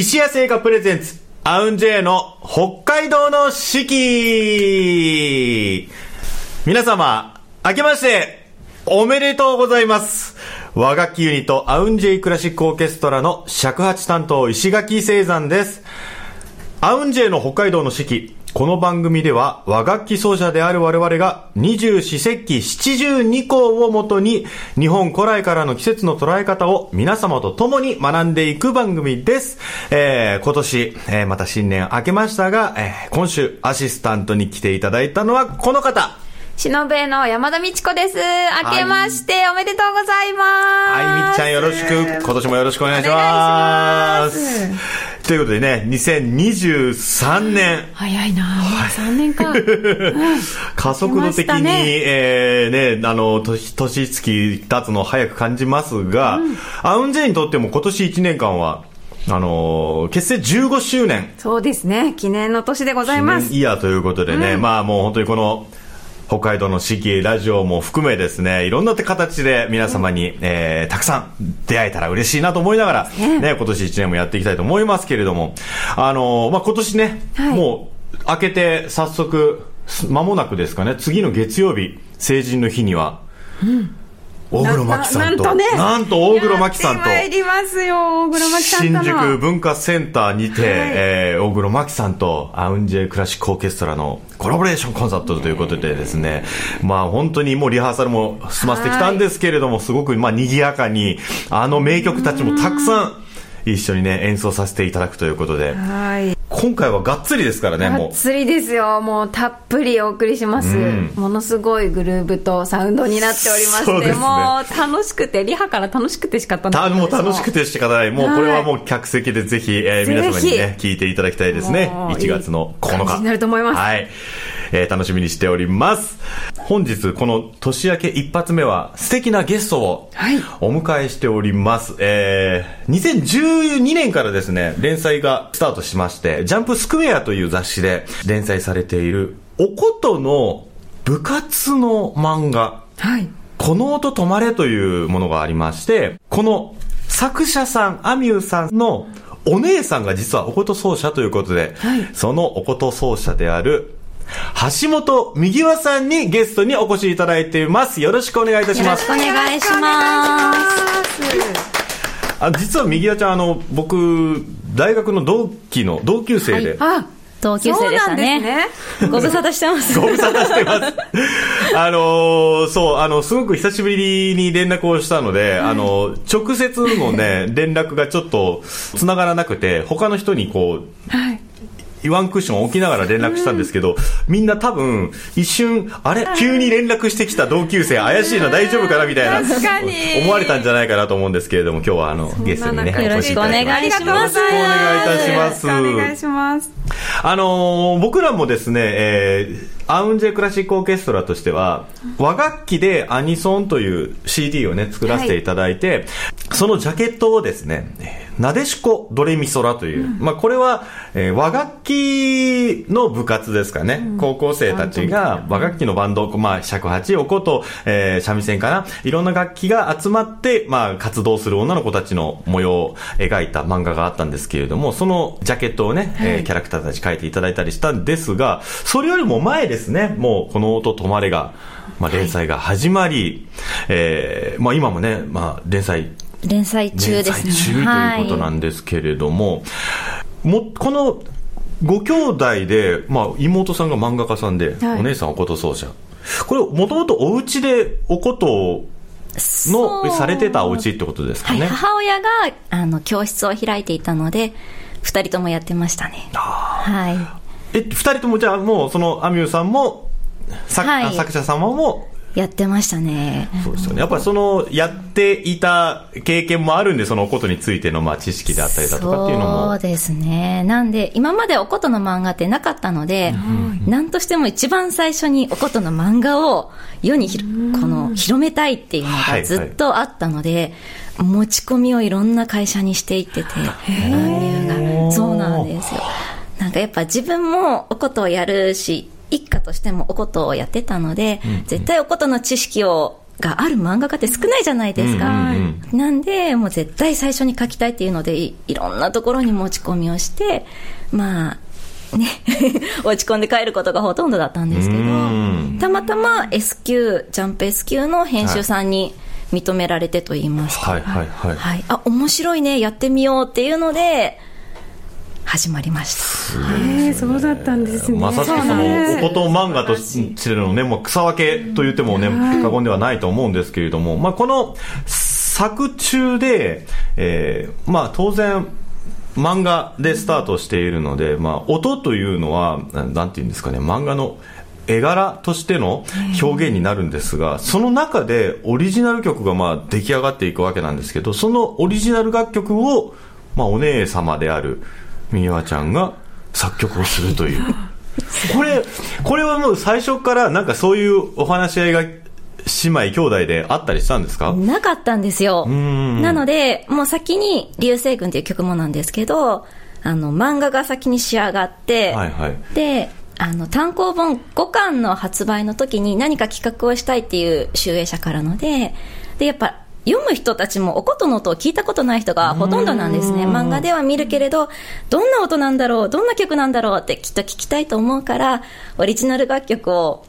石屋製菓プレゼンツ、アウンジェイの北海道の四季皆様、明けまして、おめでとうございます。和楽器ユニット、アウンジェイクラシックオーケストラの尺八担当、石垣聖山です。アウンジェイの北海道の四季。この番組では和楽器奏者である我々が二十四節気七十二項をもとに日本古来からの季節の捉え方を皆様と共に学んでいく番組です。えー、今年、えー、また新年明けましたが、えー、今週アシスタントに来ていただいたのはこの方。しのべえの山田美智子です。明けましておめでとうございます。はい、みっちゃんよろしく、今年もよろしくお願いします。ということでね、2023年。早いなもう3年か。加速度的に、ねえー、ね、あの、年、年月経つのを早く感じますが、アウンジェイにとっても今年1年間は、あのー結成15周年。そうですね。記念の年でございます。記念イヤーということでね、まあもう本当にこの、北海道の四季ラジオも含めですね、いろんな形で皆様に、えーたくさん出会えたら嬉しいなと思いながら、ね。ね、今年1年もやっていきたいと思いますけれども、あのーまあ今年ね、はい。もう明けて早速、間もなくですかね、次の月曜日、成人の日には、大黒摩季さんと、なんとね。なんと大黒摩季さんと、りますよ、大黒摩季さん。新宿文化センターにて、はい。えー大黒摩季さんとアウンジェイクラシックオーケストラのコラボレーションコンサートということでですね、まあ本当にもうリハーサルも済ませてきたんですけれども、すごくまあ賑やかに、あの名曲たちもたくさん一緒にね、演奏させていただくということで、はい。今回はがっつりですからね、もう。がっつりですよ。もうたっぷりお送りします。うんものすごいグルーヴとサウンドになっておりまして、ねもう楽しくて、リハから楽しくて仕方ない。たもう楽しくて仕方ない。もうこれはもう客席でぜひ、えー皆様にね、聞いていただきたいですね。もう1月の9日。になると思いますはい。えー楽しみにしております。本日、この年明け一発目は素敵なゲストをはいお迎えしております。えー、2012年からですね、連載がスタートしまして、ジャンプスクエアという雑誌で連載されている、おことの部活の漫画。はい。この音止まれというものがありまして、この作者さん、アミューさんのお姉さんが実はおこと奏者ということで、はいそのおこと奏者である、橋本右輪さんにゲストにお越しいただいています。よろしくお願いいたします。お願いします。あ実は右輪ちゃん、あの、僕、大学の同期の、同級生で、あ、同級生でしたね。そうなんですご無沙汰してます。ご無沙汰してます。あのーそう、あの、すごく久しぶりに連絡をしたので、あの、直接のね、連絡がちょっと繋がらなくて、他の人にこう、はい。ワンクッション置きながら連絡したんですけど、みんな多分、一瞬、あれ？急に連絡してきた同級生怪しいな、大丈夫かな？みたいな、思われたんじゃないかなと思うんですけれども、今日はあの、ゲストにね、中よろしくお願いします。よろしくお願いいたします。お願いします。あのー僕らもですね、えーアウンジェクラシックオーケストラとしては、和楽器でアニソンという CD をね、作らせていただいて、そのジャケットをですね、えーなでしこドレミソラという、まあこれは、えー和楽器の部活ですかね、高校生たちが和楽器のバンド、まあ尺八、おこと、えー三味線かな、いろんな楽器が集まって、まあ活動する女の子たちの模様を描いた漫画があったんですけれども、そのジャケットをね、えーキャラクターたち書いていただいたりしたんですが、それよりも前ですね、もうこの音止まれが、まあ連載が始まり、えーまあ今もね、まあ連載連載中連ですね。載中ということなんですけれども、もこのご兄弟で、まあ、妹さんが漫画家さんで、はい。お姉さんおこと奏者。これもともとお家でおことのされてたお家ってことですかはい、ね、母親があの教室を開いていたので、二人ともやってましたね。はえ二人ともじゃあもうそのアミューさんも作,、はい作者様もい。やってましたね。そうですよねやっぱりそのやっていた経験もあるんでそのおことについてのまあ知識であったりだとかっていうのそもうですね。なんで、今までおことの漫画ってなかったので、なんとしても一番最初におことの漫画を世にひろこの広めたいっていうのはいがずっとあったので、持ち込みをいろんな会社にしていってて。そうなんですよ。なんかやっぱ自分もおことをやるし、一家としてもおことをやってたので、絶対おことの知識をがある漫画家って少ないじゃないですか。うんうんなんで、もう絶対最初に書きたいっていうので、いいろんなところに持ち込みをして、まあ、ね、落ち込んで帰ることがほとんどだったんですけどうん、たまたま S q ジャンプ S q の編集さんに認められてと言いますか、はいはいはい。はい、あ、面白いね、やってみようっていうので、始まりました。えー、そうだったんですね。まさしくその、おこと漫画としてのね、もう草分けと言ってもね、過言ではないと思うんですけれども、まあこの作中で、えーまあ当然、漫画でスタートしているので、まあ音というのは、ななんていうんですかね、漫画の絵柄としての表現になるんですが、その中でオリジナル曲がまあ出来上がっていくわけなんですけど、そのオリジナル楽曲を、まあお姉様であるみわちゃんが作曲をするという。これ、これはもう最初からなんかそういうお話し合いが姉妹兄弟であったりしたんですか？なかったんですよ。んなので、もう先に流星群っていう曲もなんですけど、あの、漫画が先に仕上がって、はいはい。で、あの、単行本5巻の発売の時に何か企画をしたいっていう集英社からので、で、やっぱ、読む人たちもおことの音を聞いたことない人がほとんどなんですね。漫画では見るけれど、どんな音なんだろう、どんな曲なんだろうってきっと聞きたいと思うから、オリジナル楽曲を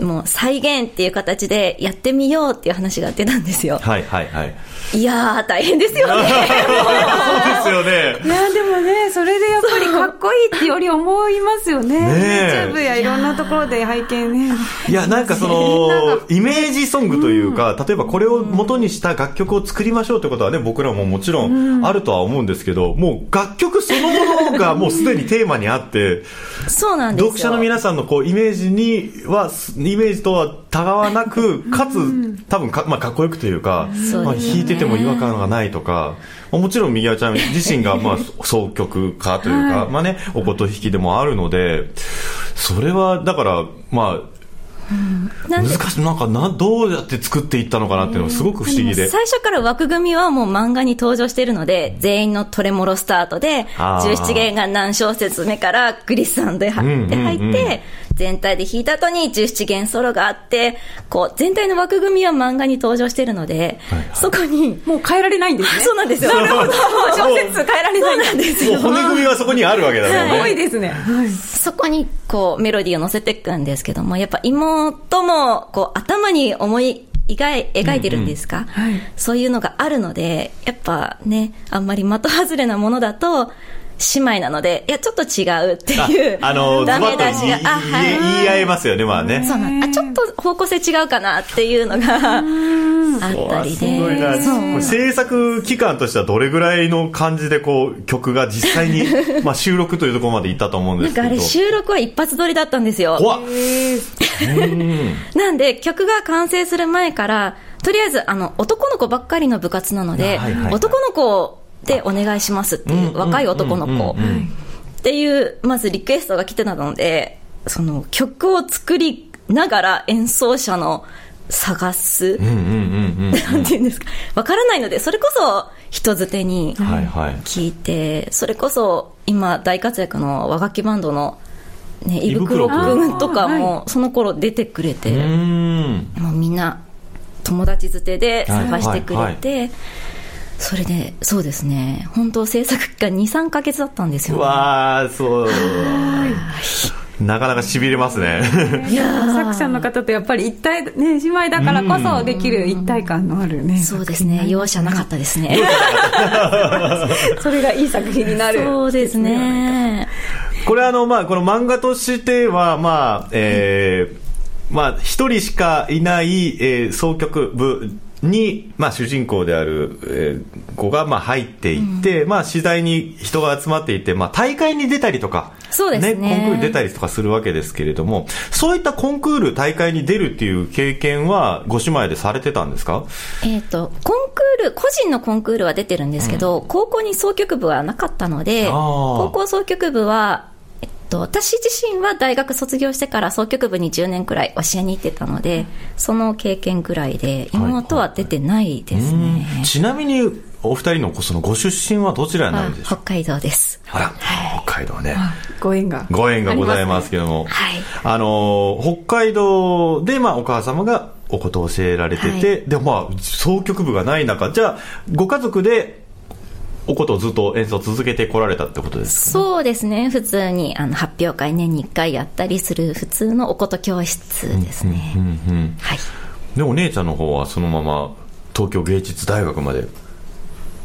もう再現っていう形でやってみようっていう話が出たんですよ。はいはいはい。いやー、大変ですよね。そうですよね。いやでもね、それでやっぱりかっこいいってより思いますよね。ねえ YouTube やいろんなところで拝見ね。いや、なんかその、イメージソングというか、例えばこれを元にした楽曲を作りましょうということはね、僕らももちろんあるとは思うんですけど、もう楽曲そのものが もうすでにテーマにあって、そうなんですよ。読者の皆さんのこうイメージには、イメージとはたがわなく、かつ、多分か、まあ、かっこよくというか、まあ、弾いてても違和感がないとか、まあもちろん右輪ちゃん自身が、まあ、総曲家というか、まあね、おこと弾きでもあるので、それは、だから、まあ、なんで難しい、なんかな、どうやって作っていったのかなっていうのがすごく不思議で。最初から枠組みはもう漫画に登場しているので、全員のトレモロスタートで、あー。17弦が何小節目からグリスサンドで入ってうんうんうん入って、全体で弾いた後に17弦ソロがあって、こう、全体の枠組みは漫画に登場しているので、はいはいそこに、もう変えられないんですね。そうなんですよ。なるほど。小説変えられないそうなんですよ。もう骨組みはそこにあるわけだよすごいね。ですね。はい。そこにこうメロディーを乗せていくんですけども、やっぱ妹もこう頭に思い描い描いてるんですか、はいそういうのがあるので、やっぱね、あんまり的外れなものだと、姉妹なので、いや、ちょっと違うっていう、ああの、ズダメ出しが、あ、はい。言い合えますよね、まあね。そうなんあ、ちょっと方向性違うかなっていうのがあったりすごいなで。そうこれ制作期間としてはどれぐらいの感じでこう曲が実際に まあ収録というところまで行ったと思うんですけどなんかあれ収録は一発撮りだったんですよ。怖っなんで、曲が完成する前から、とりあえず、あの、男の子ばっかりの部活なので、はいはいはい男の子でお願いしますっていう、若い男の子。っていう、まずリクエストが来てたので、その曲を作りながら演奏者の探す、うんうんうんうんなんていうんですか、わからないので、それこそ人づてに聞いて、それこそ今大活躍の和楽器バンドの、ね、胃袋くんとかもその頃出てくれて、うーん。もうみんな友達づてで探してくはいれて、それでそうですね。本当制作期間23か月だったんですよ、うわーそう。なかなか痺れますね。いやー。作者の方とやっぱり一体、ね、姉妹だからこそできる一体感のあるね。そうですね。容赦なかったですね。それがいい作品になる。そうですね。これあのまあこの漫画としてはまあえーまあ一人しかいない、えー総曲部に、まあ、主人公である、えー子が、まあ、入っていって、まあ、次第に人が集まっていって、まあ、大会に出たりとか、そうですね。コンクールに出たりとかするわけですけれども、そういったコンクール、大会に出るっていう経験は、ご姉妹でされてたんですか？えっ、とコンクール個人のコンクールは出てるんですけど、高校に総曲部はなかったので高校総曲部はと、私自身は大学卒業してから総曲部に10年くらい教えに行ってたので、その経験ぐらいで、妹は出てないですね。うんちなみに、お二人のそのご出身はどちらになんでしょう？北海道です。あら、北海道ね。ご縁が。ご縁がございますけども、はいあのー北海道で、まあ、お母様がおことを教えられてて、でもまあ総曲部がない中じゃあご家族でおことをずっと演奏を続けてこられたってことですか？そうですね。普通にあの発表会年に1回やったりする普通のおこと教室ですね、うんうんはい。でお姉ちゃんの方はそのまま東京芸術大学まで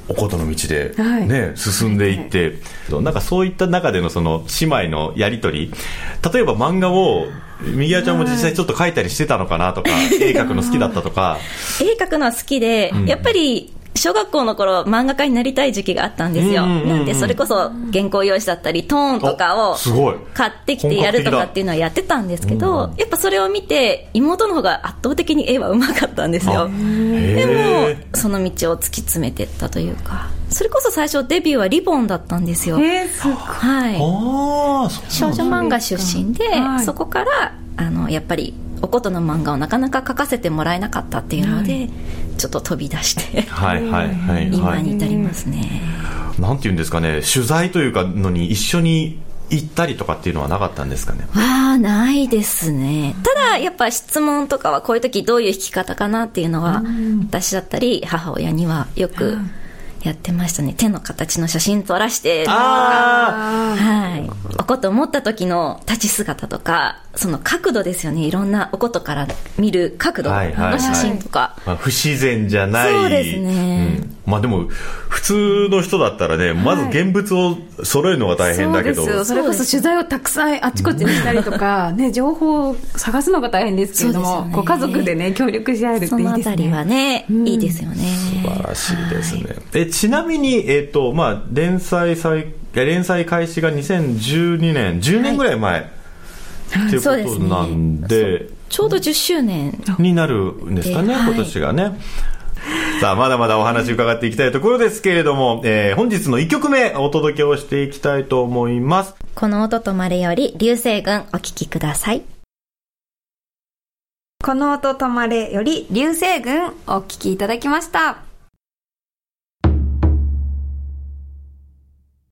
おことの道で、はい。ね進んでいって、なんかそういった中でのその姉妹のやり取り。例えば漫画を右谷ちゃんも実際ちょっと描いたりしてたのかなとか、絵描くの好きだったとか。絵描くのは好きで、やっぱり小学校の頃漫画家になりたい時期があったんですよ、うんうんうんうん。なんでそれこそ原稿用紙だったりトーンとかを買ってきてやるとかっていうのはやってたんですけど、やっぱそれを見て妹の方が圧倒的に絵は上手かったんですよ。でもへその道を突き詰めてったというか。それこそ最初デビューはリボンだったんですよ、えー、すごい。はい。ああそう少女漫画出身で、はい。そこからあのやっぱりおことの漫画をなかなか描かせてもらえなかったっていうので、ちょっと飛び出してはいはいはいはい。今に至りますね、なんていうんですかね。取材というかのに一緒に行ったりとかっていうのはなかったんですかね？わあないですね。ただやっぱ質問とかはこういう時どういう弾き方かなっていうのは、私だったり母親にはよくやってましたね。手の形の写真撮らしてあはい、おこと持った時の立ち姿とかその角度ですよね。いろんなおことから見る角度。はいはいはい。の写真とか、まあ、不自然じゃない。そうですね。うん。まあでも普通の人だったらねまず現物を揃えるのが大変だけど、そうですよ。それこそ取材をたくさんあちこちにしたりとか、ね、情報を探すのが大変ですけれども、ね。ご家族でね協力し合えるってそいいですのあたりはねね、いいですよね。素晴らしいですね、えちなみに、えっとまあ、連載再連載開始が2012年10年ぐらい前、っていうことなんでちょうど10周年になるんですかね、はい今年がね。さあ、まだまだお話伺っていきたいところですけれども、えー本日の1曲目お届けをしていきたいと思います。この音とまれより流星群お聴きくださいこの音止まれより流星群お聞きいただきました。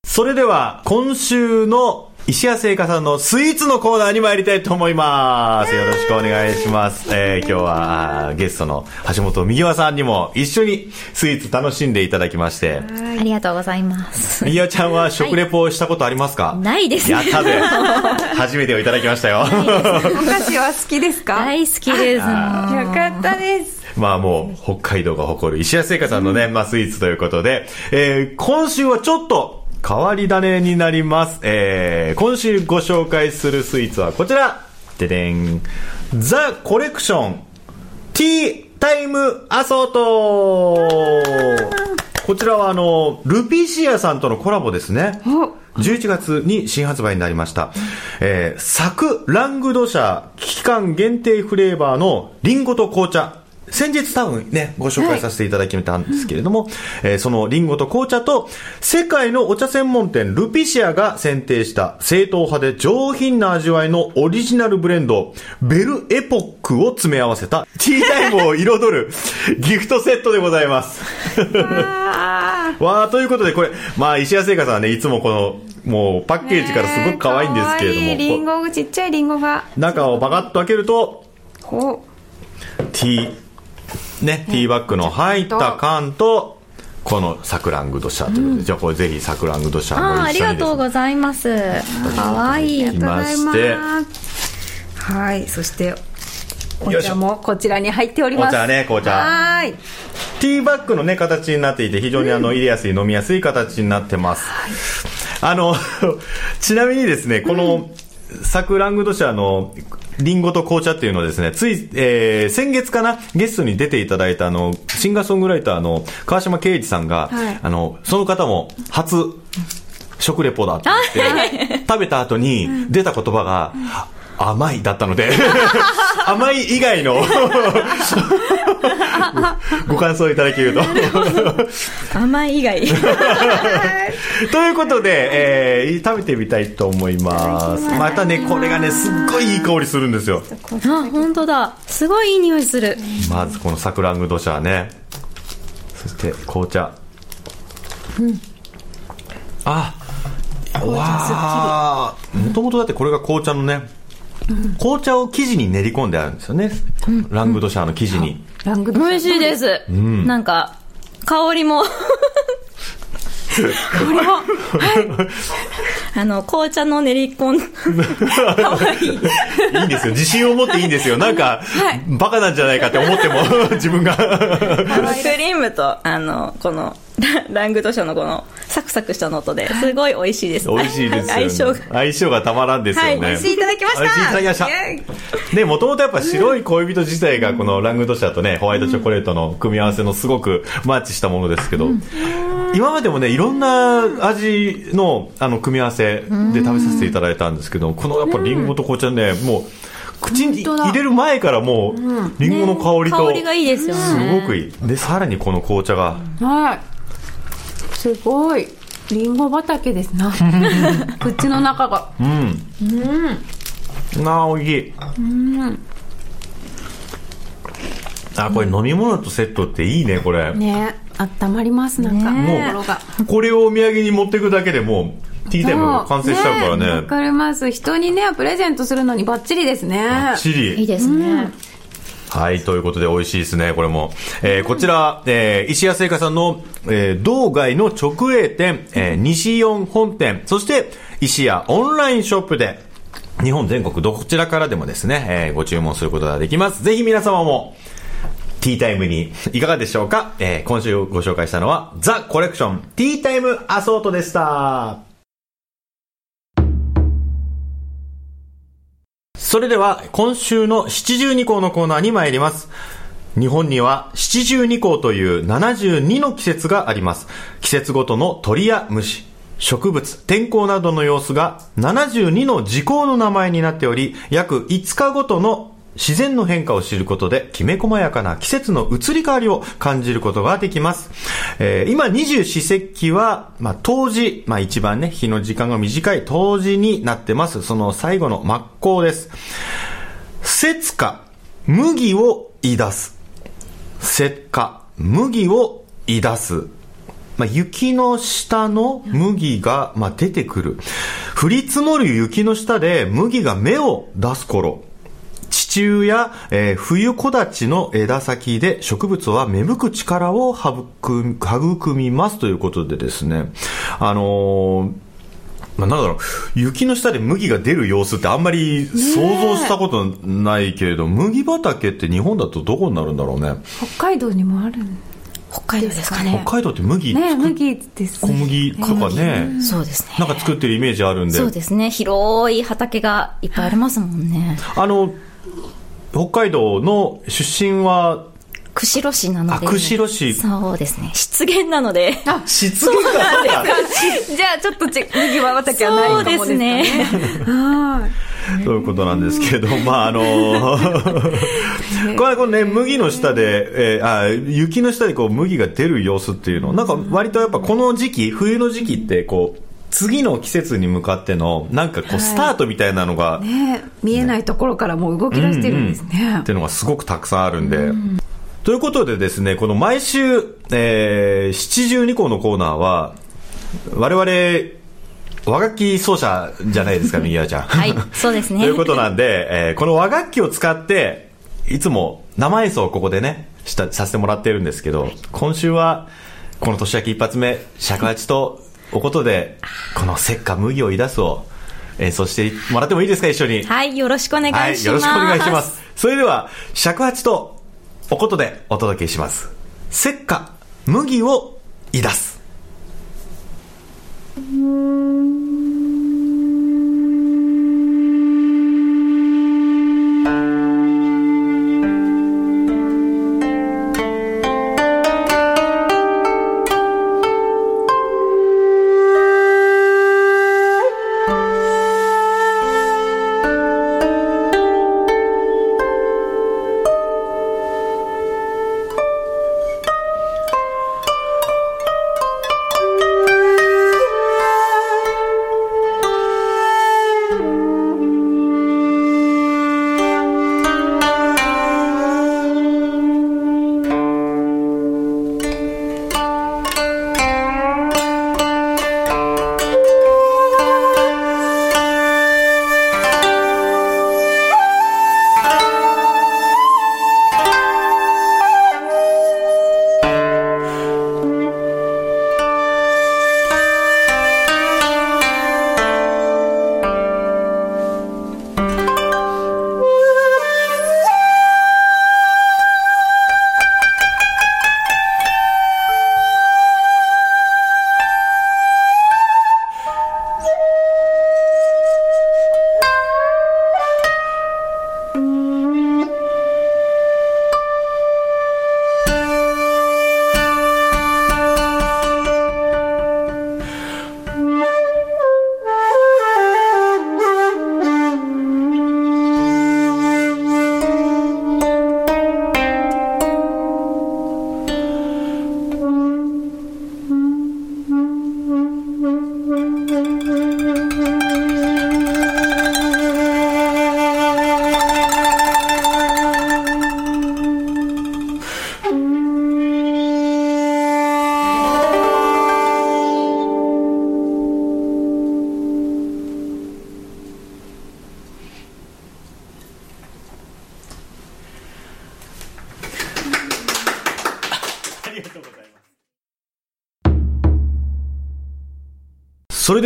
それでは、今週の石谷製菓さんのスイーツのコーナーに参りたいと思います。よろしくお願いします。えー今日はゲストの橋本美和さんにも一緒にスイーツ楽しんでいただきまして、ありがとうございます。美和ちゃんは食レポをしたことありますか、ないです。やったぜ。初めてをいただきましたよ。お菓子は好きですか？大好きです。よかったです。まあもう、北海道が誇る石谷製菓さんのね、まあスイーツということで、えー今週はちょっと変わり種になります。えー今週ご紹介するスイーツはこちら。ででん。ザ・コレクション、ティータイムアソートこちらはあの、ルピシアさんとのコラボですね。11月に新発売になりました。えー、サクラングドシャ期間限定フレーバーのリンゴと紅茶。先日多分ね、ご紹介させていただきたんですけれども、えーそのリンゴと紅茶と、世界のお茶専門店ルピシアが選定した正統派で上品な味わいのオリジナルブレンド、ベルエポックを詰め合わせたティータイムを彩る ギフトセットでございます。わあ ということで、これ、まあ、石谷製菓さんはね、いつもこの、もう、パッケージからすごく可愛いんですけれども、ねえ可愛いリンこゴ、ちっちゃいリンゴが。う中をバカッと開けると、こティー、ね、ティーバッグの入った缶と、このサクラングドシャということで、じゃあこれぜひサクラングドシャも一緒にですね。がとうございます。かわいいきましてはい。そしてお茶もこちらに入っております。お茶ね、紅茶。はーい。ティーバッグのね、形になっていて、非常にあの、入れやすい、飲みやすい形になってます。あの、ちなみにですね、この、サクラングドシャの、リンゴと紅茶っていうのはですね、つい、えー、先月かな、ゲストに出ていただいたあの、シンガーソングライターの川島圭一さんが、はい。あの、その方も、初、食レポだって言って、食べた後に出た言葉が、甘いだったので、甘い以外の ご感想いただけると。甘い以外 ということで、えー食べてみたいと思います。またね、これがね、すっごいいい香りするんですよ。あ本当だすごいいい匂いするまずこのサクラングドシャね。そして紅茶。あ、わあ、もともとだってこれが紅茶のね、紅茶を生地に練り込んであるんですよね。ラングドシャーの生地に。ラングドシャ美味しいです。なんか、香りも。あの、紅茶の練り込ん、かわいい。いいんですよ。自信を持っていいんですよ。なんか、バカなんじゃないかって思っても、自分が。クリームと、あの、この、ララングドシャのこの、サクサクしたの音で、すごい美味しいです。美味しいですよ、ね。相性が。相性がたまらんですよね。はい美味しいいただきました美味しいいただきましたもともとやっぱ白い恋人自体がこのラングドシャとね、ホワイトチョコレートの組み合わせのすごくマッチしたものですけど、今までもね、いろんな味のあの組み合わせで食べさせていただいたんですけど、このやっぱリンゴと紅茶ね、もう、口に入れる前からもう、リンゴの香りと、香りがいいですよね。すごくいい。で、さらにこの紅茶が、はい。すごい。リンゴ畑ですな。口の中が。うん。ああ、美味しい。あ、これ飲み物とセットっていいね、これ。ね温まりますなんかね心がこれをお土産に持っていくだけでもう、ティータイムが完成しちゃうからわね。かります人にねプレゼントするのにバッチリですねチリ。いいですね。はい、ということで美味しいですね、これも。えーこちら、えー石屋製菓さんの、えー道外の直営店、えー西四本店、そして石屋オンラインショップで、日本全国どちらからでもですね、えーご注文することができます。ぜひ皆様も、ティータイムにいかがでしょうか、えー今週ご紹介したのは、ザ・コレクションティータイムアソートでした。それでは、今週の七十二項のコーナーに参ります。日本には七十二項という72の季節があります。季節ごとの鳥や虫、植物、天候などの様子が72の時効の名前になっており、約5日ごとの自然の変化を知ることで、きめ細やかな季節の移り変わりを感じることができます。えー今、二十四節気は、まあ、冬至、まあ、一番ね、日の時間が短い冬至になってます。その最後の真っ向です。節花、麦を言い出す。節花、麦を言い出す。まあ、雪の下の麦が、まあ、出てくる。降り積もる雪の下で麦が芽を出す頃。地中や、えー冬木立の枝先で植物は芽吹く力を育み育みますということでですね。あのーまあ、なんだろう、雪の下で麦が出る様子ってあんまり想像したことないけれど、麦畑って日本だとどこになるんだろうね。北海道にもあるん北海道ですかね。北海道って麦ね麦です小麦とかね、そうですね。なんか作ってるイメージあるんで。そうですね。広い畑がいっぱいありますもんね。あの、北海道の出身は、釧路市なので。あ釧路市そうですね。湿原なので。湿原がそうだじゃあちょっとち麦は畑はないかもですかねそうですね。は いそういうことなんですけれど、まああの、これこのね、麦の下で、えーあ、雪の下でこう麦が出る様子っていうの、なんか割とやっぱこの時期、冬の時期ってこう、次の季節に向かっての、なんかこう、スタートみたいなのが、ね見えないところからもう動き出してるんですねっていうのがすごくたくさんあるんで。ということでですね、この毎週、えー、七十二項のコーナーは、我々、和楽器奏者じゃないですか、右輪ちゃん。はい、そうですね。ということなんで、えーこの和楽器を使って、いつも生演奏をここでね、した、させてもらってるんですけど、今週は、この年明け一発目、尺八とおことで、この石化麦をい出すを演奏してもらってもいいですか、一緒に？はい、よろしくお願いします。はい、よろしくお願いします。それでは、尺八とおことでお届けします。石化麦をい出す。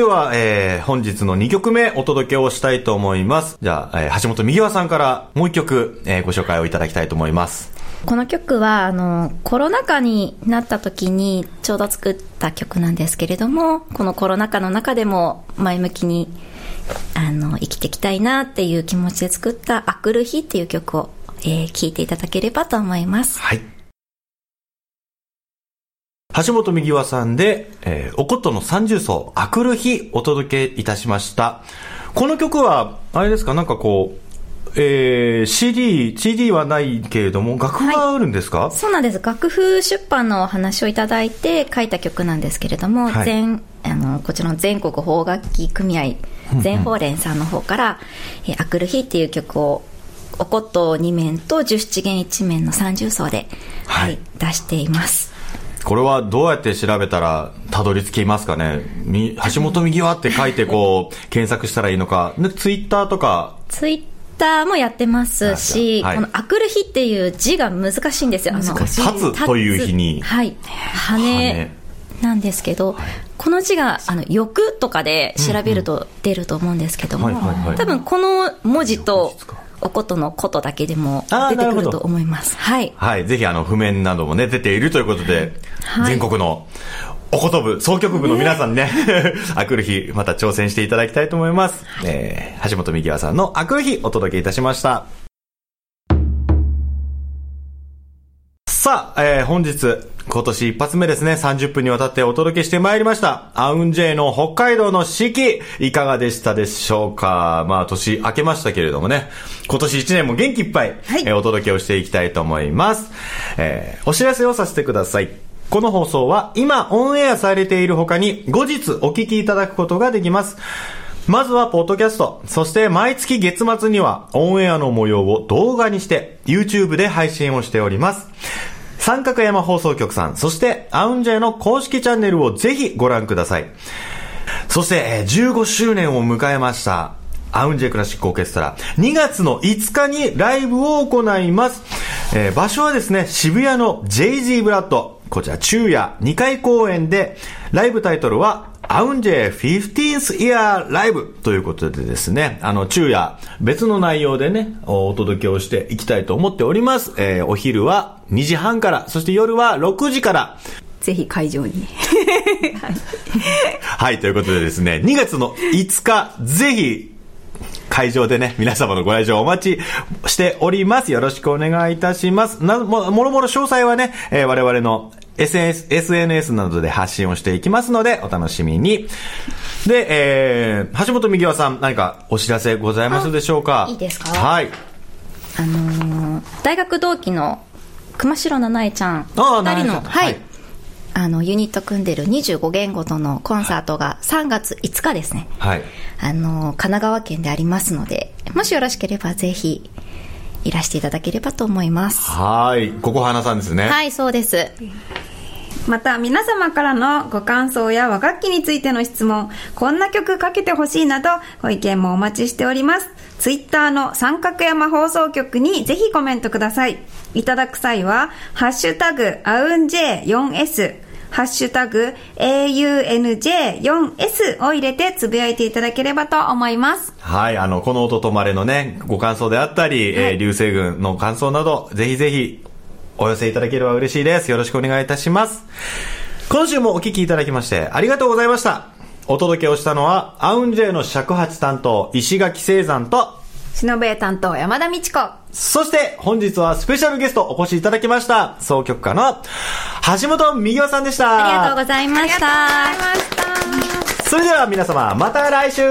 では、えー、本日の2曲目お届けをしたいと思います。じゃあ、えー、橋本美和さんからもう1曲、えー、ご紹介をいただきたいと思います。この曲はあのコロナ禍になった時にちょうど作った曲なんですけれどもこのコロナ禍の中でも前向きにあの生きていきたいなっていう気持ちで作った「あくる日」っていう曲を、えー、聴いていただければと思いますはい。橋本美和さんで、えー、おことの三重奏、あくる日お届けいたしました。この曲は、あれですか、なんかこう、えー、CD、CD はないけれども、楽譜があるんですか、そうなんです。楽譜出版のお話をいただいて書いた曲なんですけれども、はい。全あのこちらの全国邦楽器組合全邦連さんの方から「えーあくる日」っていう曲をおこと2面と十七弦1面の三重奏で、ははいい出していますこれはどうやって調べたらたどり着きますかね？み橋本美和って書いてこう、検索したらいいのか？で、ツイッターとか、ツイッターもやってますし、はい。この「あくる日」っていう字が難しいんですよ。あの難しい。立つ。という日に。はい。羽なんですけど、この字があの欲とかで調べると出ると思うんですけども、多分この文字とおことのことだけでも出てくると思います。はい。はい、ぜひあの、譜面などもね、出ているということで、はい。全国のおこと部、総局部の皆さんね、あくる日、また挑戦していただきたいと思います。えー、橋本美和さんのあくる日、お届けいたしました。さあ、えー、本日、今年一発目ですね、30分にわたってお届けしてまいりました。アウンジェイの北海道の四季、いかがでしたでしょうか？まあ、年明けましたけれどもね、今年1年も元気いっぱい、はいえーお届けをしていきたいと思います。えー、お知らせをさせてください。この放送は今オンエアされている他に後日お聞きいただくことができます。まずはポッドキャスト、そして毎月月末にはオンエアの模様を動画にして YouTube で配信をしております。三角山放送局さん、そしてアウンジェの公式チャンネルをぜひご覧ください。そして、15周年を迎えました。アウンジェクラシックオーケストラ。2月の5日にライブを行います。えー場所はですね、渋谷の JG ブラッド。こちら、昼夜2回公演で、ライブタイトルは、アウンジェ 15th Year Live ということでですね、あの、昼夜、別の内容でね、おお届けをしていきたいと思っております。えーお昼は2時半から、そして夜は6時から、ぜひ会場に。はい、ということでですね、2月の5日、ぜひ、会場でね、皆様のご来場お待ちしております。よろしくお願いいたします。な、も、もろもろ詳細はね、えー我々の SNS、SNS などで発信をしていきますので、お楽しみに。で、えー、橋本美和さん、何かお知らせございますでしょうか？いいですか？はい。あのー大学同期の熊代七重ちゃん。二人の、はい、はい。あのユニット組んでる25言語とのコンサートが3月5日ですね、はい。あのー神奈川県でありますのでもしよろしければぜひいらしていただければと思いますはい。ここ花さんですね。はいそうですまた皆様からのご感想や和楽器についての質問、こんな曲かけてほしいなどご意見もお待ちしております。ツイッターの三角山放送局にぜひコメントください。いただく際は、ハッシュタグ、アウン J4S、ハッシュタグ、AUNJ4S を入れてつぶやいていただければと思います。はい、あの、この音止まれのね、ご感想であったり、えー流星群の感想など、ぜひぜひ、お寄せいただければ嬉しいです。よろしくお願いいたします。今週もお聞きいただきまして、ありがとうございました。お届けをしたのは、アウンジェイの尺八担当、石垣聖山と、忍べ担当山田美智子。そして本日はスペシャルゲストお越しいただきました、総局家の橋本美和さんでした。ありがとうございましたありがとうございました。それでは皆様、また来週